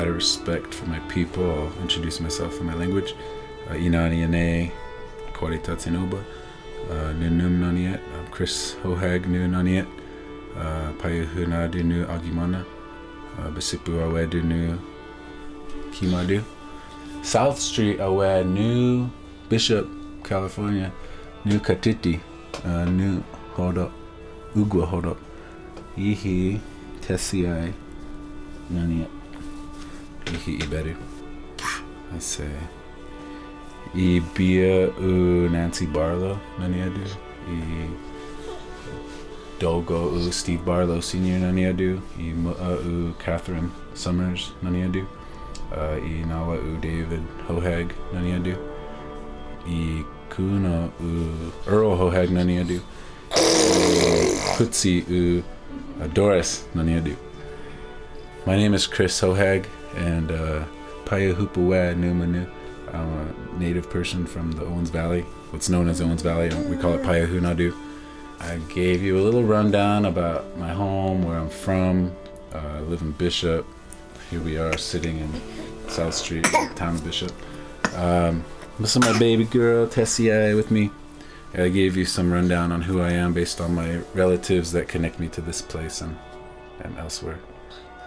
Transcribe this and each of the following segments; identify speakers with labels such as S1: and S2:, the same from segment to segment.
S1: out of respect for my people, I'll introduce myself in my language. Uh, Inani Ane, Kwarita Tinoba, Nunum Naniet. I'm Chris Hohag, Nu Naniet, Payuhuna Nu Agimana, Bisipu Awe Nu Kimadu. South Street Awe Nu Bishop, California, Nu Katiti, uh, Hold Up, Ugwa Hold Up, Ihi Tesiai Naniet. Ihi Iberu. I say. I Bia U Nancy Barlow Naniadu. I Dogo U Steve Barlow Senior Naniadu. I Mua U Catherine Summers Naniadu. Uh, I Nawa U David Hohag Naniadu. I Kuna U Earl Hohag Naniadu. I Kutsi U Doris Naniadu. My name is Chris Hohag, and uh, Payahupawa Numanu. I'm a native person from the Owens Valley, what's known as Owens Valley. We call it Paya Hunadu. I gave you a little rundown about my home, where I'm from. Uh, I live in Bishop. Here we are sitting in South Street, town of Bishop. Um, this is my baby girl, Tessie, with me. I gave you some rundown on who I am based on my relatives that connect me to this place and, and elsewhere.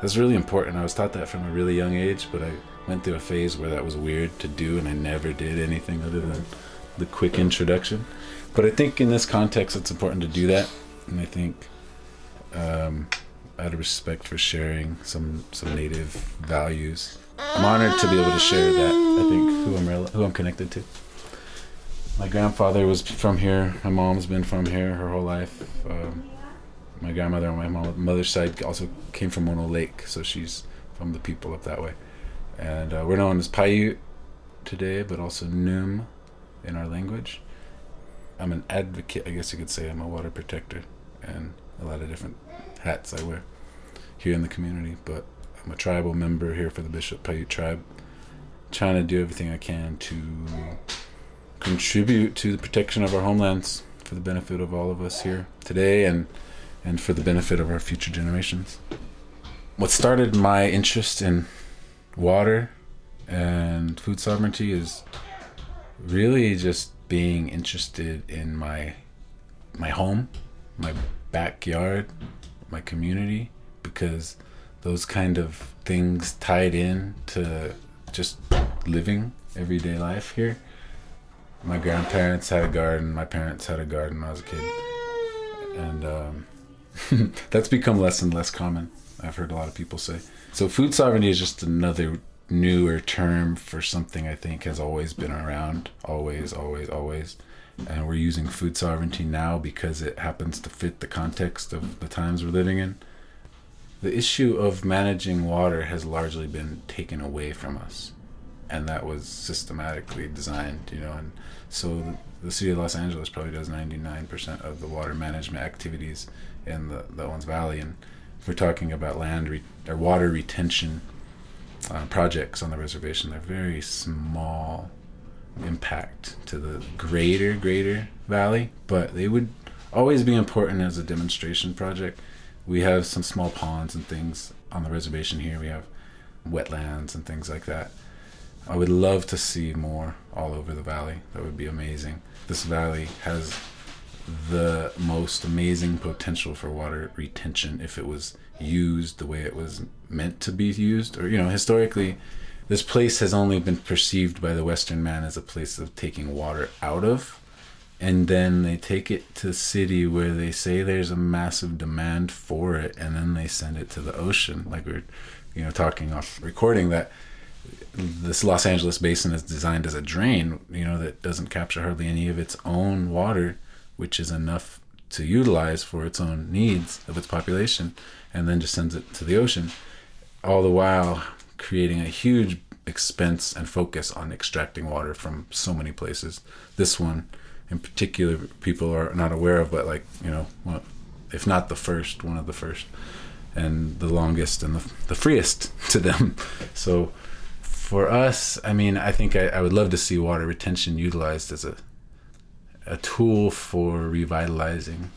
S1: That's really important. I was taught that from a really young age, but I went through a phase where that was weird to do, and I never did anything other than the quick introduction. But I think in this context, it's important to do that, and I think um, out of respect for sharing some some native values, I'm honored to be able to share that. I think who I'm rel- who I'm connected to. My grandfather was from here. My mom's been from here her whole life. Um, my grandmother on my mother's side also came from Mono Lake, so she's from the people up that way. And uh, we're known as Paiute today, but also Num in our language. I'm an advocate, I guess you could say. I'm a water protector, and a lot of different hats I wear here in the community. But I'm a tribal member here for the Bishop Paiute tribe, trying to do everything I can to contribute to the protection of our homelands for the benefit of all of us here today and and for the benefit of our future generations. What started my interest in water and food sovereignty is really just being interested in my my home, my backyard, my community because those kind of things tied in to just living everyday life here. My grandparents had a garden, my parents had a garden when I was a kid. And um, that's become less and less common. I've heard a lot of people say. So food sovereignty is just another newer term for something I think has always been around, always, always, always. And we're using food sovereignty now because it happens to fit the context of the times we're living in. The issue of managing water has largely been taken away from us. And that was systematically designed, you know. And so the city of Los Angeles probably does 99% of the water management activities in the, the Owens Valley. And we're talking about land re- or water retention uh, projects on the reservation, they're very small impact to the greater, greater valley, but they would always be important as a demonstration project. We have some small ponds and things on the reservation here. We have wetlands and things like that. I would love to see more all over the valley. That would be amazing. This valley has the most amazing potential for water retention if it was used the way it was meant to be used. Or, you know, historically, this place has only been perceived by the Western man as a place of taking water out of. And then they take it to the city where they say there's a massive demand for it, and then they send it to the ocean. Like we're, you know, talking off recording that this Los Angeles basin is designed as a drain, you know, that doesn't capture hardly any of its own water, which is enough to utilize for its own needs of its population, and then just sends it to the ocean, all the while creating a huge expense and focus on extracting water from so many places. This one, in particular, people are not aware of, but like, you know, well, if not the first, one of the first, and the longest and the, the freest to them. So, for us, I mean, I think I, I, would love to see water retention utilized as a a tool for revitalizing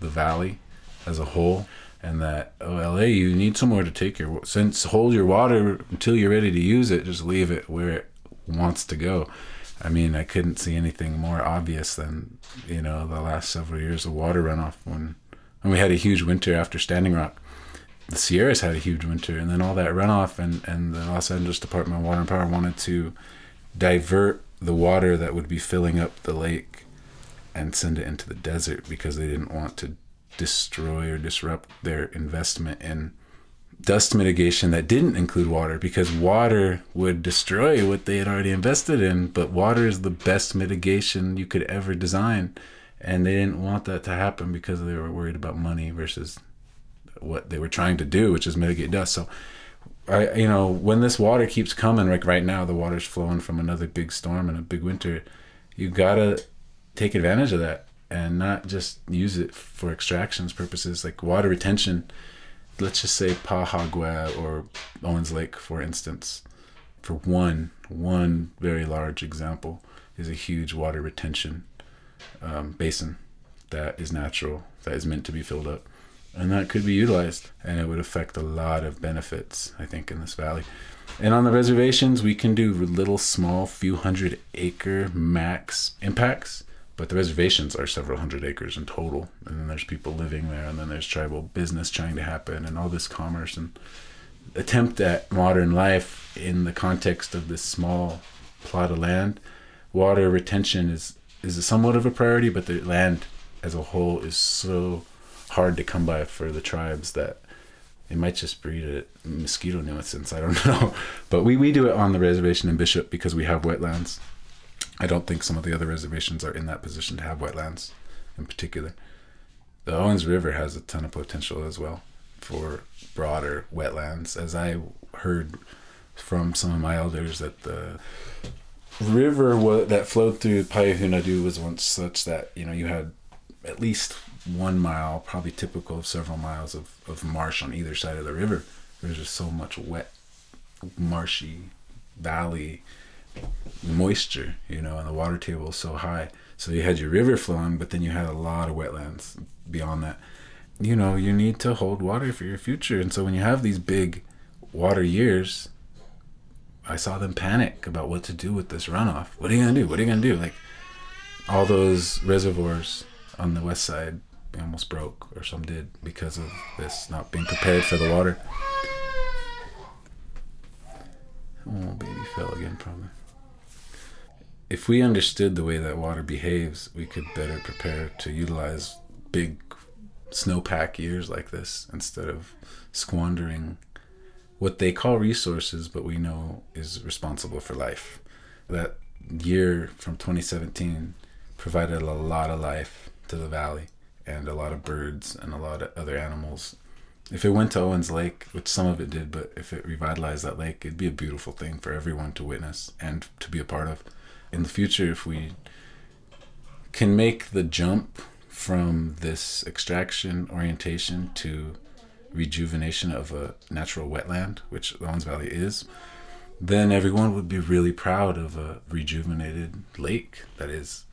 S1: the valley as a whole. and that oh LA you need somewhere to take your since hold your water until you're ready to use it just leave it where it wants to go I mean I couldn't see anything more obvious than you know the last several years of water runoff when when we had a huge winter after Standing Rock the Sierras had a huge winter and then all that runoff and and the Los Angeles Department of Water and Power wanted to divert the water that would be filling up the lake and send it into the desert because they didn't want to destroy or disrupt their investment in dust mitigation that didn't include water because water would destroy what they had already invested in but water is the best mitigation you could ever design and they didn't want that to happen because they were worried about money versus what they were trying to do which is mitigate dust so I, you know, when this water keeps coming, like right now, the water's flowing from another big storm and a big winter. You gotta take advantage of that and not just use it for extractions purposes, like water retention. Let's just say Pahagua or Owens Lake, for instance, for one one very large example, is a huge water retention um, basin that is natural, that is meant to be filled up and that could be utilized and it would affect a lot of benefits i think in this valley and on the reservations we can do little small few hundred acre max impacts but the reservations are several hundred acres in total and then there's people living there and then there's tribal business trying to happen and all this commerce and attempt at modern life in the context of this small plot of land water retention is is somewhat of a priority but the land as a whole is so hard to come by for the tribes that it might just breed a mosquito nuisance. I don't know, but we we do it on the reservation in Bishop because we have wetlands. I don't think some of the other reservations are in that position to have wetlands, in particular. The Owens River has a ton of potential as well for broader wetlands, as I heard from some of my elders that the river that flowed through Payahunadu was once such that you know you had at least one mile, probably typical of several miles of, of marsh on either side of the river. There's just so much wet, marshy valley moisture, you know, and the water table is so high. So you had your river flowing, but then you had a lot of wetlands beyond that. You know, you need to hold water for your future. And so when you have these big water years, I saw them panic about what to do with this runoff. What are you going to do? What are you going to do? Like all those reservoirs on the west side almost broke, or some did, because of this not being prepared for the water. Oh, baby fell again, probably. If we understood the way that water behaves, we could better prepare to utilize big snowpack years like this instead of squandering what they call resources, but we know is responsible for life. That year from 2017 provided a lot of life to the valley and a lot of birds and a lot of other animals. If it went to Owens Lake, which some of it did, but if it revitalized that lake, it'd be a beautiful thing for everyone to witness and to be a part of. In the future, if we can make the jump from this extraction orientation to rejuvenation of a natural wetland, which Owens Valley is, then everyone would be really proud of a rejuvenated lake that is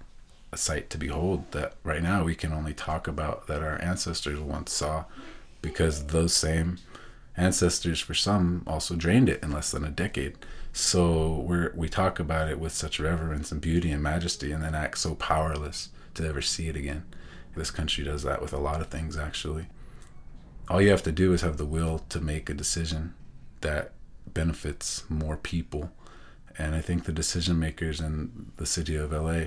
S1: a sight to behold that right now we can only talk about that our ancestors once saw because those same ancestors for some also drained it in less than a decade so we we talk about it with such reverence and beauty and majesty and then act so powerless to ever see it again. This country does that with a lot of things actually. All you have to do is have the will to make a decision that benefits more people. And i think the decision makers in the city of la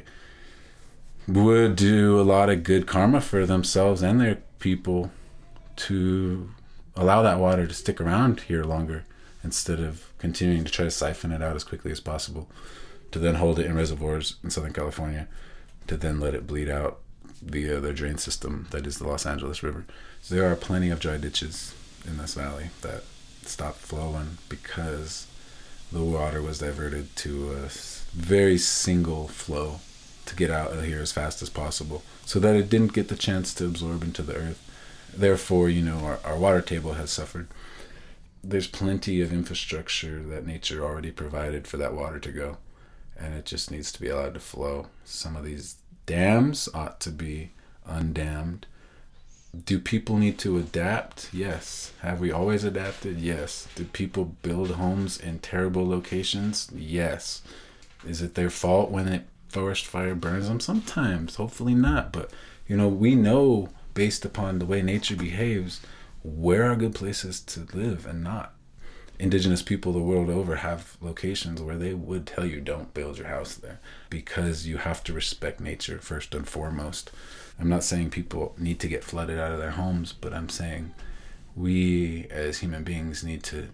S1: would do a lot of good karma for themselves and their people to allow that water to stick around here longer instead of continuing to try to siphon it out as quickly as possible to then hold it in reservoirs in Southern California to then let it bleed out via their drain system that is the Los Angeles River. So there are plenty of dry ditches in this valley that stopped flowing because the water was diverted to a very single flow to get out of here as fast as possible so that it didn't get the chance to absorb into the earth. Therefore, you know, our, our water table has suffered. There's plenty of infrastructure that nature already provided for that water to go, and it just needs to be allowed to flow. Some of these dams ought to be undammed Do people need to adapt? Yes. Have we always adapted? Yes. Do people build homes in terrible locations? Yes. Is it their fault when a forest fire burns them? Sometimes. Hopefully not. But, you know, we know based upon the way nature behaves where are good places to live and not. Indigenous people the world over have locations where they would tell you don't build your house there because you have to respect nature first and foremost. I'm not saying people need to get flooded out of their homes, but I'm saying we as human beings need to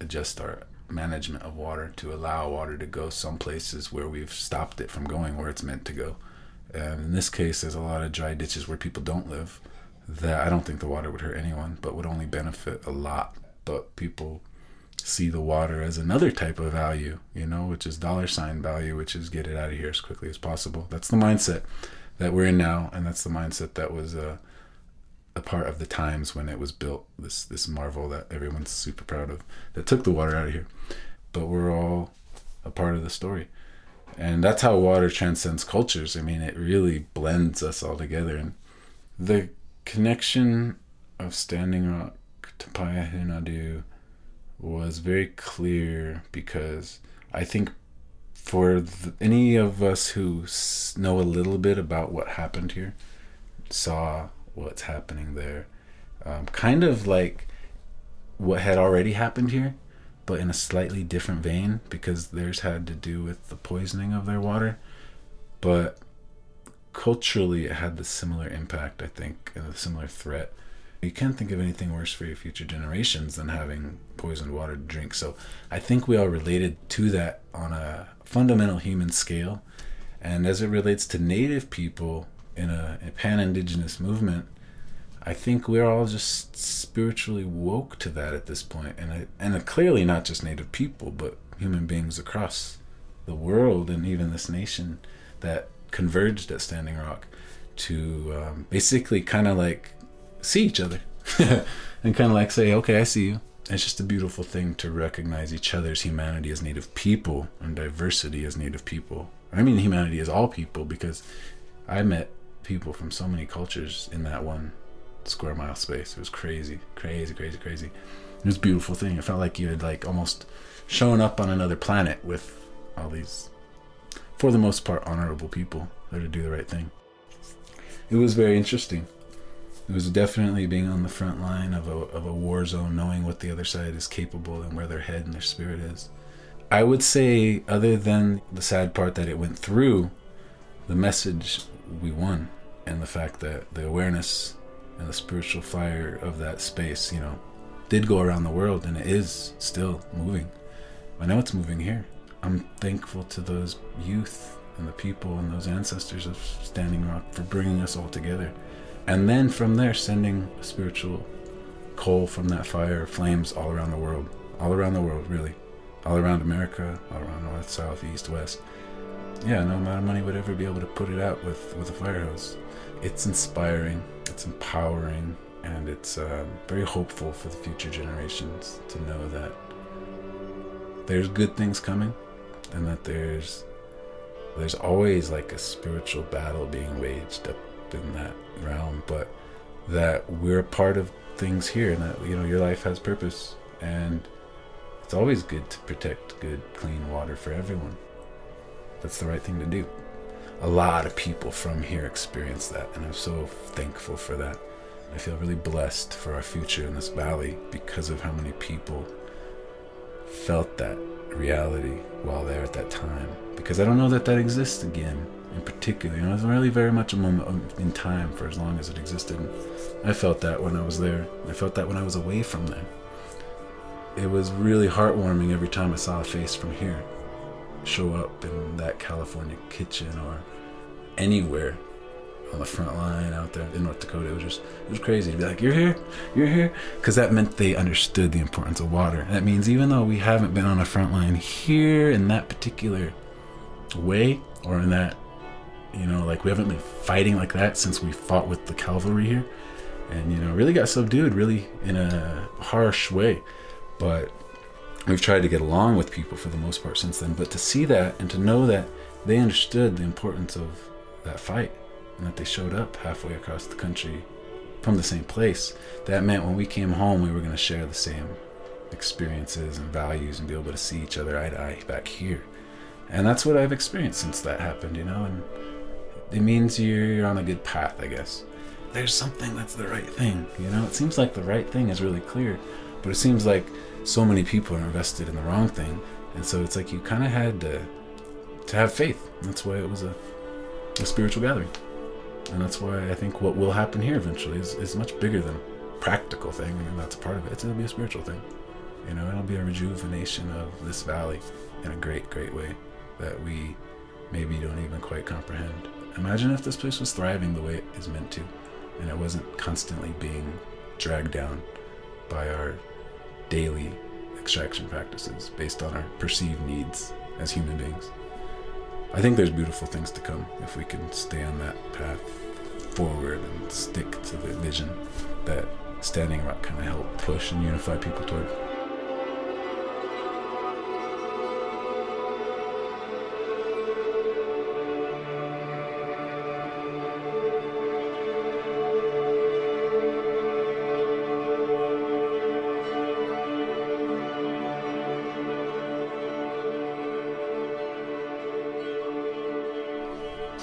S1: adjust our management of water to allow water to go some places where we've stopped it from going where it's meant to go. And in this case, there's a lot of dry ditches where people don't live that I don't think the water would hurt anyone, but would only benefit a lot. But people see the water as another type of value, you know, which is dollar sign value, which is get it out of here as quickly as possible. That's the mindset that we're in now, and that's the mindset that was uh, a part of the times when it was built. This this marvel that everyone's super proud of that took the water out of here, but we're all a part of the story, and that's how water transcends cultures. I mean, it really blends us all together, and the connection of Standing Rock to Payahunadu was very clear because I think for the, any of us who know a little bit about what happened here, saw what's happening there, um, kind of like what had already happened here, but in a slightly different vein because theirs had to do with the poisoning of their water. But culturally, it had the similar impact, I think, and a similar threat you can't think of anything worse for your future generations than having poisoned water to drink. So I think we all related to that on a fundamental human scale. And as it relates to native people in a, a pan indigenous movement, I think we're all just spiritually woke to that at this point. And, I, and clearly not just native people, but human beings across the world and even this nation that converged at Standing Rock to um, basically kind of like see each other and kind of like say, okay, I see you. It's just a beautiful thing to recognize each other's humanity as Native people and diversity as Native people. I mean, humanity as all people because I met people from so many cultures in that one square mile space. It was crazy, crazy, crazy, crazy. It was a beautiful thing. It felt like you had like almost shown up on another planet with all these, for the most part, honorable people there to do the right thing. It was very interesting it was definitely being on the front line of a, of a war zone, knowing what the other side is capable and where their head and their spirit is. I would say, other than the sad part that it went through, the message we won, and the fact that the awareness and the spiritual fire of that space, you know, did go around the world and it is still moving. I know it's moving here. I'm thankful to those youth and the people and those ancestors of Standing Rock for bringing us all together. And then from there sending spiritual coal from that fire flames all around the world. All around the world really. All around america all around north south east west. Yeah no amount of money would ever be able to put it out with with a fire hose. It's inspiring it's empowering and it's uh, very hopeful for the future generations to know that there's good things coming and that there's there's always like a spiritual battle being waged up in that realm, but that we're part of things here and that you know your life has purpose. And it's always good to protect good clean water for everyone. That's the right thing to do. A lot of people from here experience that and i'm so thankful for that. I feel really blessed for our future in this valley because of how many people felt that reality while there at that time because i don't know that that exists again in particular. You know, it was really very much a moment in time for as long as it existed. I felt that when I was there. I felt that when I was away from there. It was really heartwarming every time I saw a face from here show up in that California kitchen or anywhere on the front line out there in North Dakota. It was just, it was crazy to be like, you're here, you're here. Because that meant they understood the importance of water. That means even though we haven't been on a front line here in that particular way or in that you know, like we haven't been fighting like that since we fought with the cavalry here. And, you know, really got subdued, really in a harsh way. But we've tried to get along with people for the most part since then. But to see that and to know that they understood the importance of that fight and that they showed up halfway across the country from the same place, that meant when we came home, we were going to share the same experiences and values and be able to see each other eye to eye back here. And that's what I've experienced since that happened, you know, and it means you're on a good path, I guess. There's something that's the right thing, you know? It seems like the right thing is really clear, but it seems like so many people are invested in the wrong thing. And so it's like you kind of had to to have faith. That's why it was a, a spiritual gathering. And that's why I think what will happen here eventually is, is much bigger than a practical thing. Mean, that's part of it. It's, it'll be a spiritual thing. You know, it'll be a rejuvenation of this valley in a great, great way that we maybe don't even quite comprehend. Imagine if this place was thriving the way it is meant to, and it wasn't constantly being dragged down by our daily extraction practices based on our perceived needs as human beings. I think there's beautiful things to come if we can stay on that path forward and stick to the vision that Standing Rock kind of helped push and unify people toward.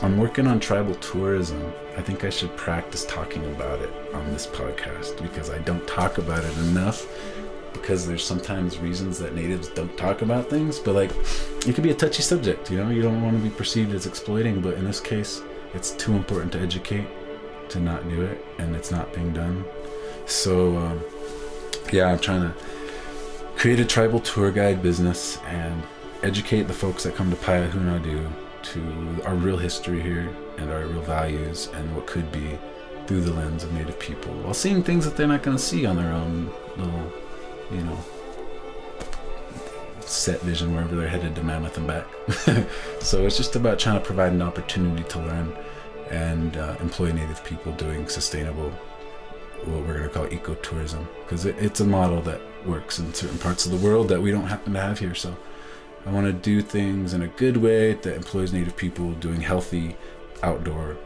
S1: I'm working on tribal tourism. I think I should practice talking about it on this podcast because I don't talk about it enough. Because there's sometimes reasons that natives don't talk about things, but like it could be a touchy subject, you know. You don't want to be perceived as exploiting, but in this case, it's too important to educate to not do it, and it's not being done. So, um, yeah, I'm trying to create a tribal tour guide business and educate the folks that come to Payahunadu to our real history here and our real values and what could be through the lens of Native people while seeing things that they're not going to see on their own little, you know, set vision wherever they're headed to Mammoth and back. so it's just about trying to provide an opportunity to learn and uh, employ Native people doing sustainable, what we're going to call ecotourism, because it, it's a model that works in certain parts of the world that we don't happen to have here. So I want to do things in a good way that employs Native people doing healthy outdoor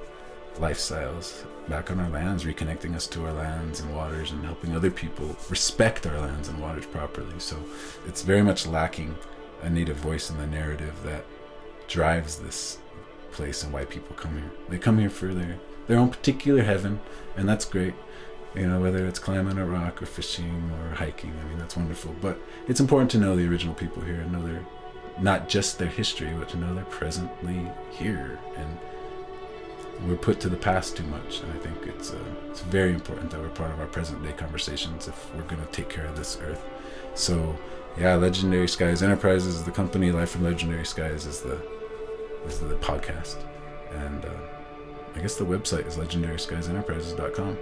S1: lifestyles back on our lands, reconnecting us to our lands and waters, and helping other people respect our lands and waters properly. So it's very much lacking a Native voice in the narrative that drives this place and why people come here. They come here for their their own particular heaven, and that's great. You know, whether it's climbing a rock or fishing or hiking, I mean, that's wonderful. But it's important to know the original people here and know their not just their history, but to know they're presently here. And we're put to the past too much. And I think it's, uh, it's very important that we're part of our present day conversations if we're going to take care of this earth. So, yeah, Legendary Skies Enterprises is the company. Life from Legendary Skies is the is the podcast, and uh, I guess the website is legendaryskiesenterprises.com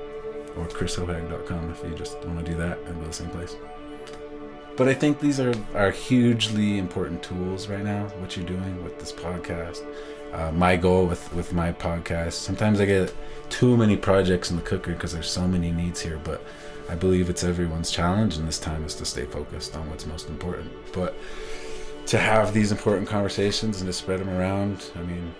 S1: or chrishohag.com if you just want to do that and go to the same place. But I think these are, are hugely important tools right now, what you're doing with this podcast. Uh, my goal with, with my podcast, sometimes I get too many projects in the cooker because there's so many needs here, but I believe it's everyone's challenge, and this time is to stay focused on what's most important. But to have these important conversations and to spread them around, I mean,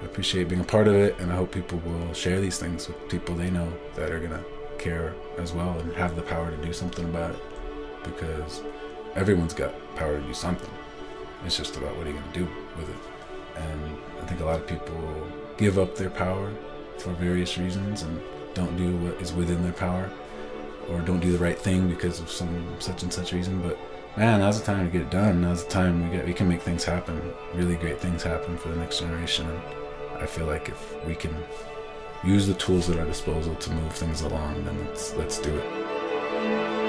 S1: I appreciate being a part of it, and I hope people will share these things with people they know that are gonna care as well and have the power to do something about it because everyone's got power to do something. It's just about what are you going to do with it. And I think a lot of people give up their power for various reasons and don't do what is within their power or don't do the right thing because of some such and such reason. But man, now's the time to get it done. Now's the time we get we can make things happen, really great things happen for the next generation. And I feel like if we can use the tools at our disposal to move things along, then let's let's do it.